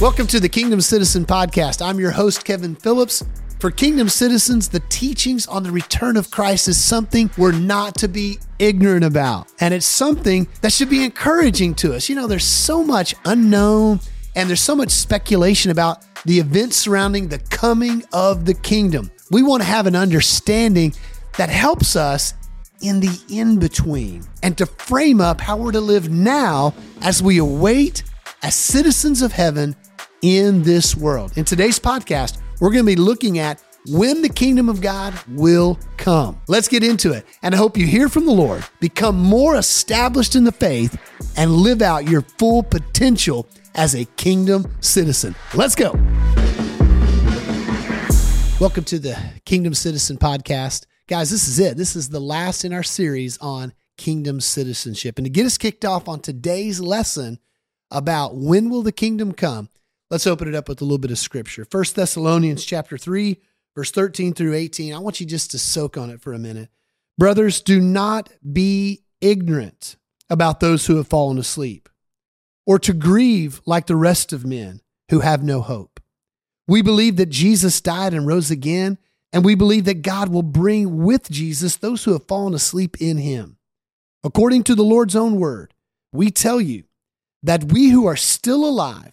Welcome to the Kingdom Citizen Podcast. I'm your host, Kevin Phillips. For Kingdom Citizens, the teachings on the return of Christ is something we're not to be ignorant about. And it's something that should be encouraging to us. You know, there's so much unknown and there's so much speculation about the events surrounding the coming of the kingdom. We want to have an understanding that helps us in the in between and to frame up how we're to live now as we await as citizens of heaven in this world. In today's podcast, we're going to be looking at when the kingdom of God will come. Let's get into it. And I hope you hear from the Lord, become more established in the faith, and live out your full potential as a kingdom citizen. Let's go. Welcome to the Kingdom Citizen Podcast. Guys, this is it. This is the last in our series on kingdom citizenship. And to get us kicked off on today's lesson about when will the kingdom come, Let's open it up with a little bit of scripture. First Thessalonians chapter 3, verse 13 through 18. I want you just to soak on it for a minute. Brothers, do not be ignorant about those who have fallen asleep, or to grieve like the rest of men who have no hope. We believe that Jesus died and rose again, and we believe that God will bring with Jesus those who have fallen asleep in him. According to the Lord's own word, we tell you that we who are still alive,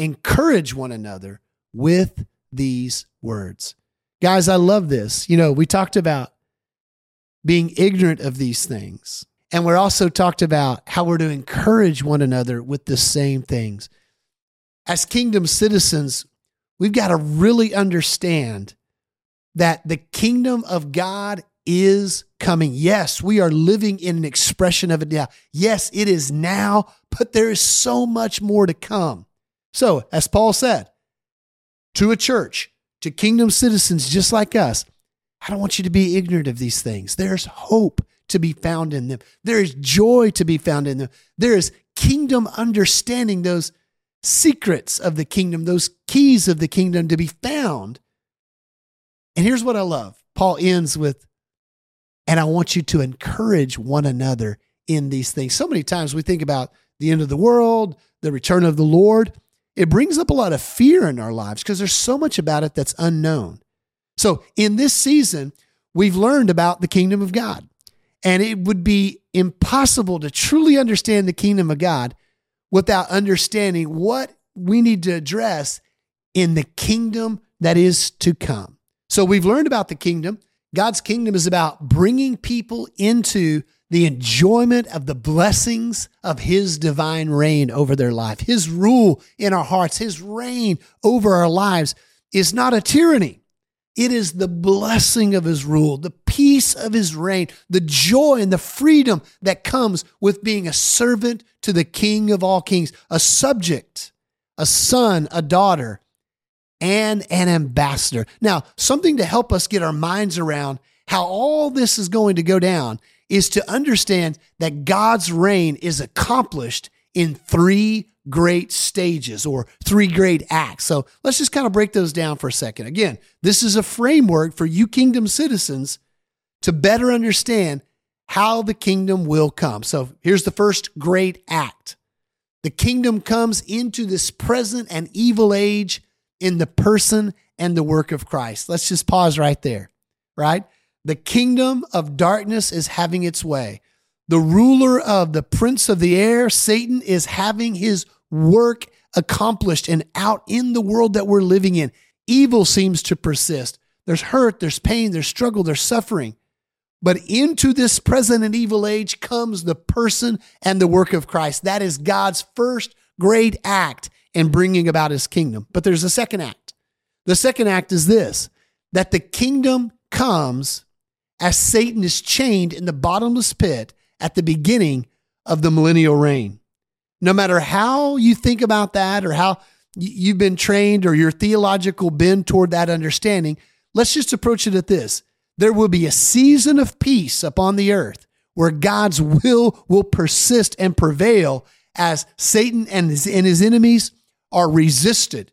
encourage one another with these words. Guys, I love this. You know, we talked about being ignorant of these things. And we're also talked about how we're to encourage one another with the same things. As kingdom citizens, we've got to really understand that the kingdom of God is coming. Yes, we are living in an expression of it now. Yes, it is now, but there is so much more to come. So, as Paul said, to a church, to kingdom citizens just like us, I don't want you to be ignorant of these things. There's hope to be found in them, there is joy to be found in them, there is kingdom understanding, those secrets of the kingdom, those keys of the kingdom to be found. And here's what I love Paul ends with, and I want you to encourage one another in these things. So many times we think about the end of the world, the return of the Lord it brings up a lot of fear in our lives because there's so much about it that's unknown. So, in this season, we've learned about the kingdom of God. And it would be impossible to truly understand the kingdom of God without understanding what we need to address in the kingdom that is to come. So, we've learned about the kingdom. God's kingdom is about bringing people into the enjoyment of the blessings of His divine reign over their life. His rule in our hearts, His reign over our lives is not a tyranny. It is the blessing of His rule, the peace of His reign, the joy and the freedom that comes with being a servant to the King of all kings, a subject, a son, a daughter, and an ambassador. Now, something to help us get our minds around how all this is going to go down is to understand that God's reign is accomplished in three great stages or three great acts. So let's just kind of break those down for a second. Again, this is a framework for you kingdom citizens to better understand how the kingdom will come. So here's the first great act the kingdom comes into this present and evil age in the person and the work of Christ. Let's just pause right there, right? The kingdom of darkness is having its way. The ruler of the prince of the air, Satan, is having his work accomplished and out in the world that we're living in. Evil seems to persist. There's hurt, there's pain, there's struggle, there's suffering. But into this present and evil age comes the person and the work of Christ. That is God's first great act in bringing about his kingdom. But there's a second act. The second act is this that the kingdom comes as Satan is chained in the bottomless pit at the beginning of the millennial reign. No matter how you think about that or how you've been trained or your theological bend toward that understanding, let's just approach it at this. There will be a season of peace upon the earth where God's will will persist and prevail as Satan and his, and his enemies are resisted.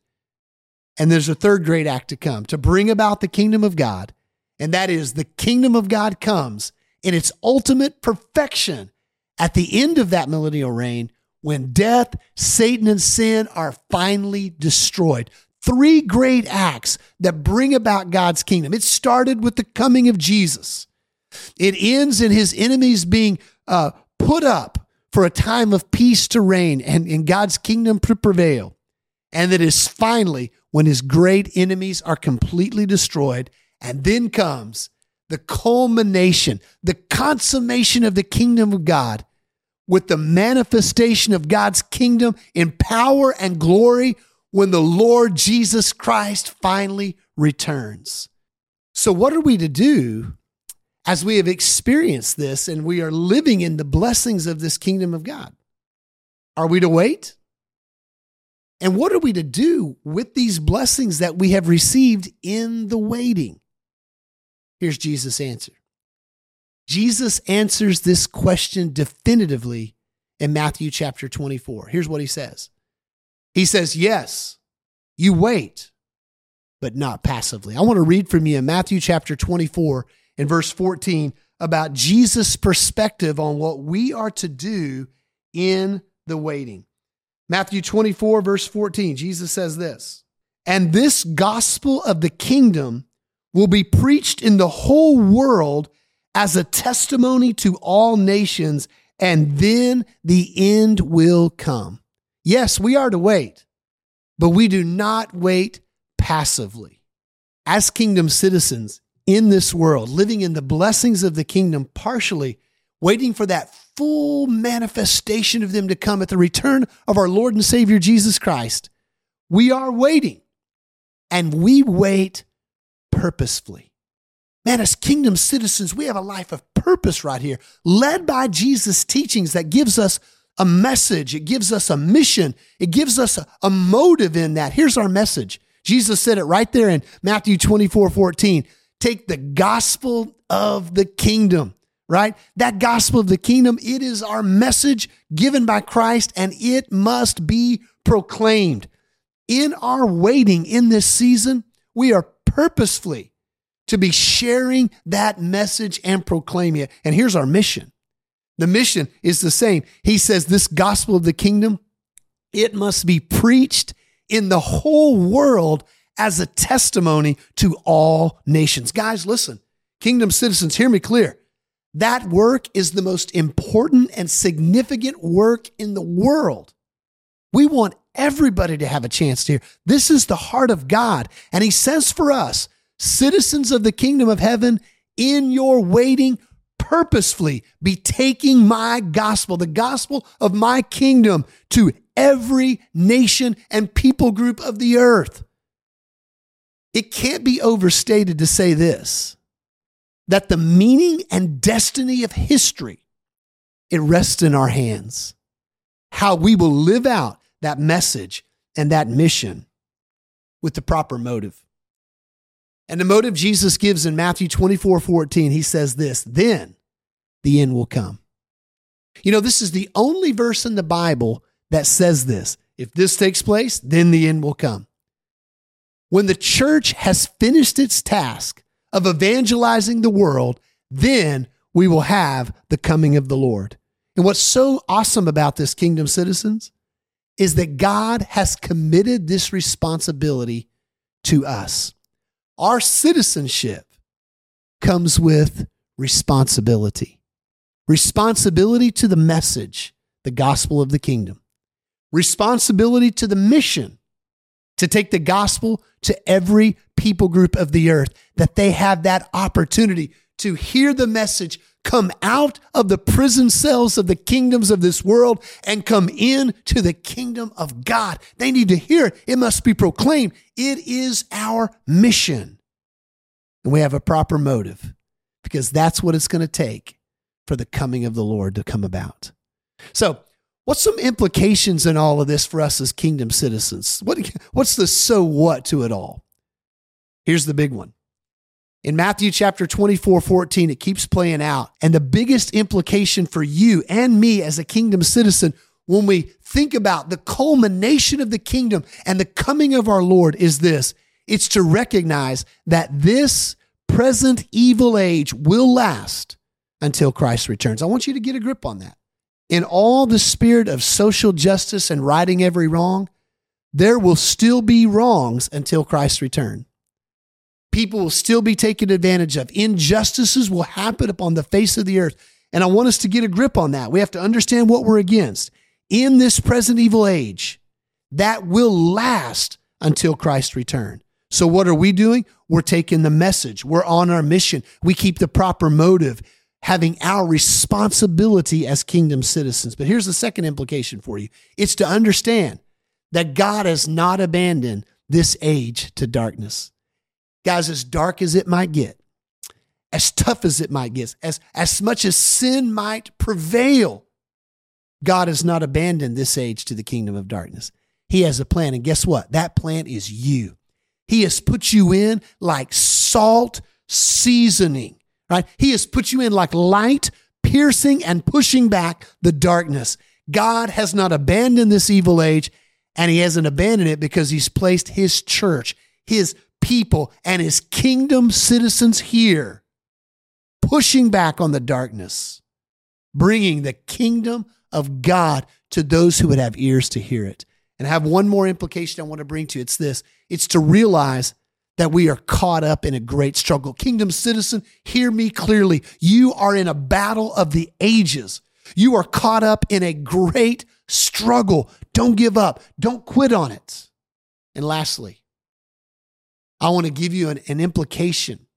And there's a third great act to come to bring about the kingdom of God. And that is the kingdom of God comes in its ultimate perfection at the end of that millennial reign when death, Satan, and sin are finally destroyed. Three great acts that bring about God's kingdom. It started with the coming of Jesus. It ends in his enemies being uh, put up for a time of peace to reign and in God's kingdom to prevail. And that is finally when his great enemies are completely destroyed. And then comes the culmination, the consummation of the kingdom of God with the manifestation of God's kingdom in power and glory when the Lord Jesus Christ finally returns. So, what are we to do as we have experienced this and we are living in the blessings of this kingdom of God? Are we to wait? And what are we to do with these blessings that we have received in the waiting? Here's Jesus' answer. Jesus answers this question definitively in Matthew chapter 24. Here's what he says He says, Yes, you wait, but not passively. I want to read from you in Matthew chapter 24 and verse 14 about Jesus' perspective on what we are to do in the waiting. Matthew 24, verse 14, Jesus says this And this gospel of the kingdom will be preached in the whole world as a testimony to all nations, and then the end will come. Yes, we are to wait, but we do not wait passively. As kingdom citizens, in this world, living in the blessings of the kingdom partially, waiting for that full manifestation of them to come at the return of our Lord and Savior Jesus Christ. We are waiting, and we wait purposefully. Man, as kingdom citizens, we have a life of purpose right here, led by Jesus' teachings that gives us a message, it gives us a mission, it gives us a, a motive in that. Here's our message. Jesus said it right there in Matthew 24 14 take the gospel of the kingdom, right? That gospel of the kingdom, it is our message given by Christ and it must be proclaimed. In our waiting in this season, we are purposefully to be sharing that message and proclaiming it. And here's our mission. The mission is the same. He says this gospel of the kingdom, it must be preached in the whole world as a testimony to all nations. Guys, listen, kingdom citizens, hear me clear. That work is the most important and significant work in the world. We want everybody to have a chance to hear. This is the heart of God. And He says for us, citizens of the kingdom of heaven, in your waiting, purposefully be taking my gospel, the gospel of my kingdom, to every nation and people group of the earth. It can't be overstated to say this that the meaning and destiny of history it rests in our hands. How we will live out that message and that mission with the proper motive. And the motive Jesus gives in Matthew 24 14, he says this, then the end will come. You know, this is the only verse in the Bible that says this. If this takes place, then the end will come. When the church has finished its task of evangelizing the world, then we will have the coming of the Lord. And what's so awesome about this, kingdom citizens, is that God has committed this responsibility to us. Our citizenship comes with responsibility responsibility to the message, the gospel of the kingdom, responsibility to the mission to take the gospel to every people group of the earth, that they have that opportunity to hear the message, come out of the prison cells of the kingdoms of this world and come in to the kingdom of God. They need to hear it. It must be proclaimed. It is our mission. And we have a proper motive because that's what it's going to take for the coming of the Lord to come about. So, What's some implications in all of this for us as kingdom citizens? What, what's the so what to it all? Here's the big one. In Matthew chapter 24, 14, it keeps playing out. And the biggest implication for you and me as a kingdom citizen when we think about the culmination of the kingdom and the coming of our Lord is this it's to recognize that this present evil age will last until Christ returns. I want you to get a grip on that. In all the spirit of social justice and righting every wrong, there will still be wrongs until Christ's return. People will still be taken advantage of. Injustices will happen upon the face of the earth. And I want us to get a grip on that. We have to understand what we're against in this present evil age that will last until Christ's return. So, what are we doing? We're taking the message, we're on our mission, we keep the proper motive, having our responsibility as kingdom citizens. But here's the second implication for you it's to understand that God has not abandoned this age to darkness. Guys, as dark as it might get, as tough as it might get, as, as much as sin might prevail, God has not abandoned this age to the kingdom of darkness. He has a plan. And guess what? That plan is you. He has put you in like salt seasoning, right? He has put you in like light, piercing and pushing back the darkness. God has not abandoned this evil age, and He hasn't abandoned it because He's placed His church, His people, and His kingdom citizens here, pushing back on the darkness, bringing the kingdom of God to those who would have ears to hear it. And I have one more implication I want to bring to you. It's this it's to realize that we are caught up in a great struggle. Kingdom citizen, hear me clearly. You are in a battle of the ages. You are caught up in a great struggle. Don't give up, don't quit on it. And lastly, I want to give you an, an implication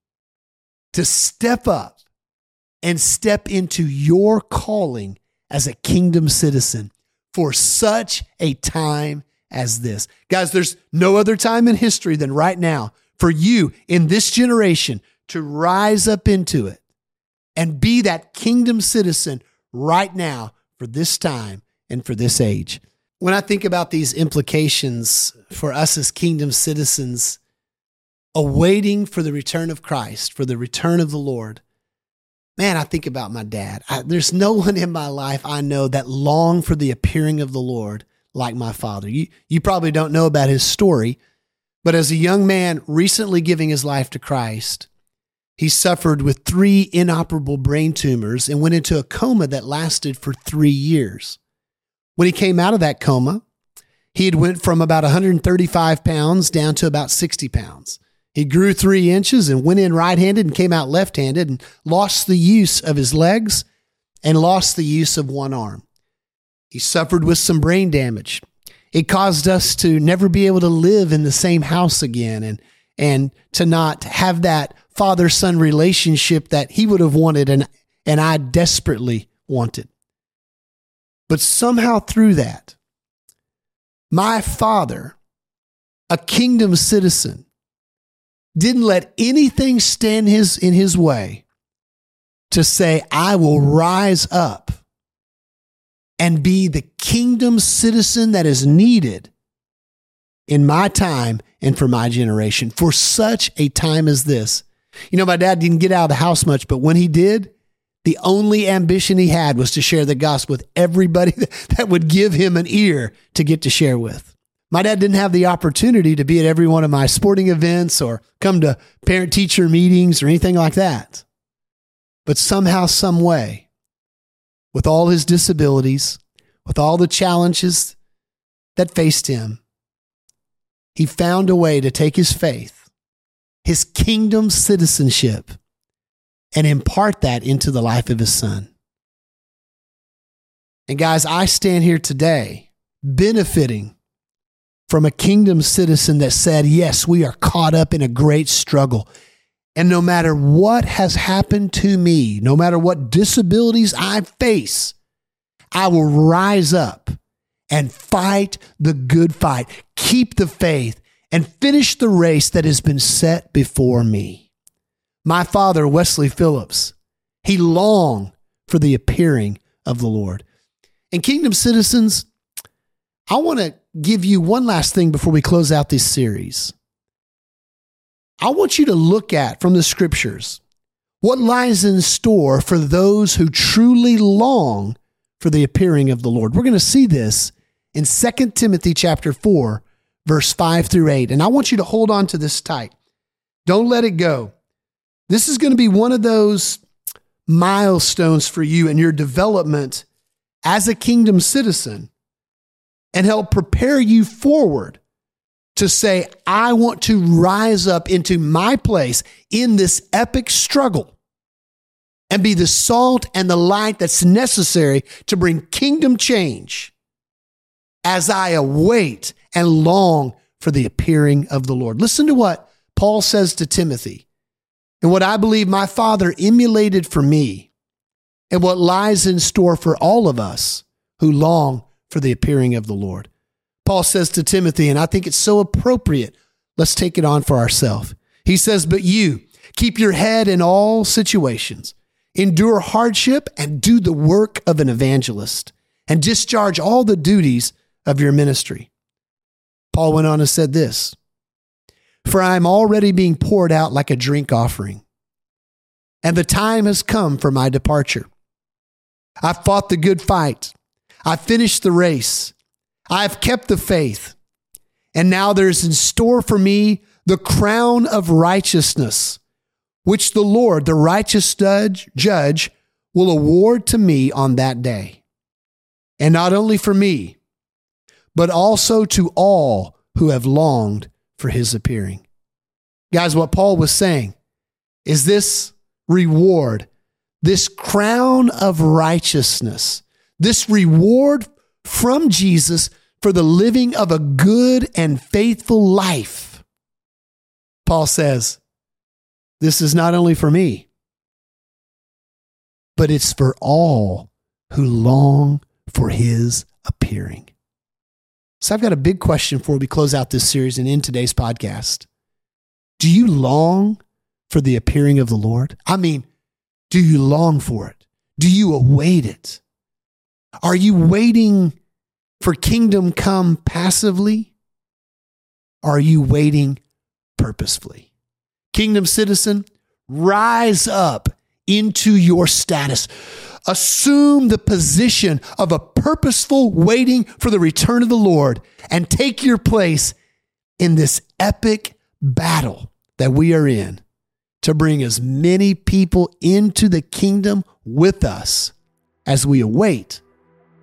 to step up and step into your calling as a kingdom citizen for such a time as this. Guys, there's no other time in history than right now for you in this generation to rise up into it and be that kingdom citizen right now for this time and for this age. When I think about these implications for us as kingdom citizens, awaiting for the return of Christ, for the return of the Lord, man, I think about my dad. I, there's no one in my life I know that long for the appearing of the Lord like my father. You, you probably don't know about his story, but as a young man recently giving his life to Christ, he suffered with three inoperable brain tumors and went into a coma that lasted for three years. When he came out of that coma, he had went from about 135 pounds down to about 60 pounds. He grew three inches and went in right handed and came out left handed and lost the use of his legs and lost the use of one arm. He suffered with some brain damage. It caused us to never be able to live in the same house again and, and to not have that father son relationship that he would have wanted and, and I desperately wanted. But somehow through that, my father, a kingdom citizen, didn't let anything stand his, in his way to say, I will rise up and be the kingdom citizen that is needed in my time and for my generation for such a time as this. You know, my dad didn't get out of the house much, but when he did, the only ambition he had was to share the gospel with everybody that would give him an ear to get to share with. My dad didn't have the opportunity to be at every one of my sporting events or come to parent teacher meetings or anything like that. But somehow, some way, with all his disabilities, with all the challenges that faced him, he found a way to take his faith, his kingdom citizenship, and impart that into the life of his son. And guys, I stand here today benefiting from a kingdom citizen that said, Yes, we are caught up in a great struggle. And no matter what has happened to me, no matter what disabilities I face, I will rise up and fight the good fight, keep the faith, and finish the race that has been set before me. My father, Wesley Phillips, he longed for the appearing of the Lord. And kingdom citizens, I want to give you one last thing before we close out this series. I want you to look at from the scriptures what lies in store for those who truly long for the appearing of the Lord. We're going to see this in 2 Timothy chapter 4 verse 5 through 8. And I want you to hold on to this tight. Don't let it go. This is going to be one of those milestones for you in your development as a kingdom citizen and help prepare you forward to say, I want to rise up into my place in this epic struggle and be the salt and the light that's necessary to bring kingdom change as I await and long for the appearing of the Lord. Listen to what Paul says to Timothy and what I believe my father emulated for me and what lies in store for all of us who long for the appearing of the Lord. Paul says to Timothy, and I think it's so appropriate, let's take it on for ourselves. He says, But you keep your head in all situations, endure hardship, and do the work of an evangelist, and discharge all the duties of your ministry. Paul went on and said this For I am already being poured out like a drink offering, and the time has come for my departure. I've fought the good fight, I've finished the race, I've kept the faith, and now there's in store for me the crown of righteousness, which the Lord, the righteous judge, will award to me on that day. And not only for me, but also to all who have longed for his appearing. Guys, what Paul was saying is this reward, this crown of righteousness, this reward from Jesus for the living of a good and faithful life. Paul says, This is not only for me, but it's for all who long for his appearing. So I've got a big question before we close out this series and in today's podcast. Do you long for the appearing of the Lord? I mean, do you long for it? Do you await it? Are you waiting for kingdom come passively? Are you waiting purposefully? Kingdom citizen, rise up into your status assume the position of a purposeful waiting for the return of the Lord and take your place in this epic battle that we are in to bring as many people into the kingdom with us as we await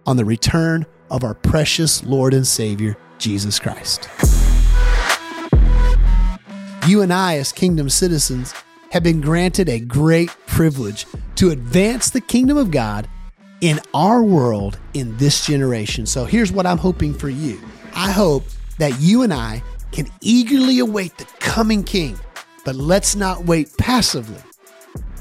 on the return of our precious Lord and Savior, Jesus Christ. You and I, as kingdom citizens, have been granted a great privilege to advance the kingdom of God in our world in this generation. So here's what I'm hoping for you I hope that you and I can eagerly await the coming king, but let's not wait passively.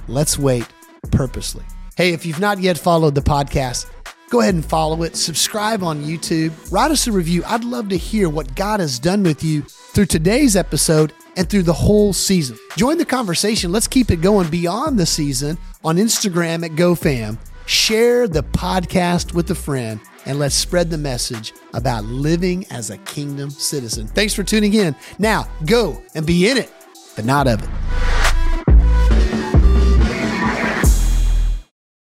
Let's wait purposely. Hey, if you've not yet followed the podcast, go ahead and follow it. Subscribe on YouTube. Write us a review. I'd love to hear what God has done with you through today's episode and through the whole season. Join the conversation. Let's keep it going beyond the season on Instagram at GoFam. Share the podcast with a friend and let's spread the message about living as a kingdom citizen. Thanks for tuning in. Now, go and be in it, but not of it.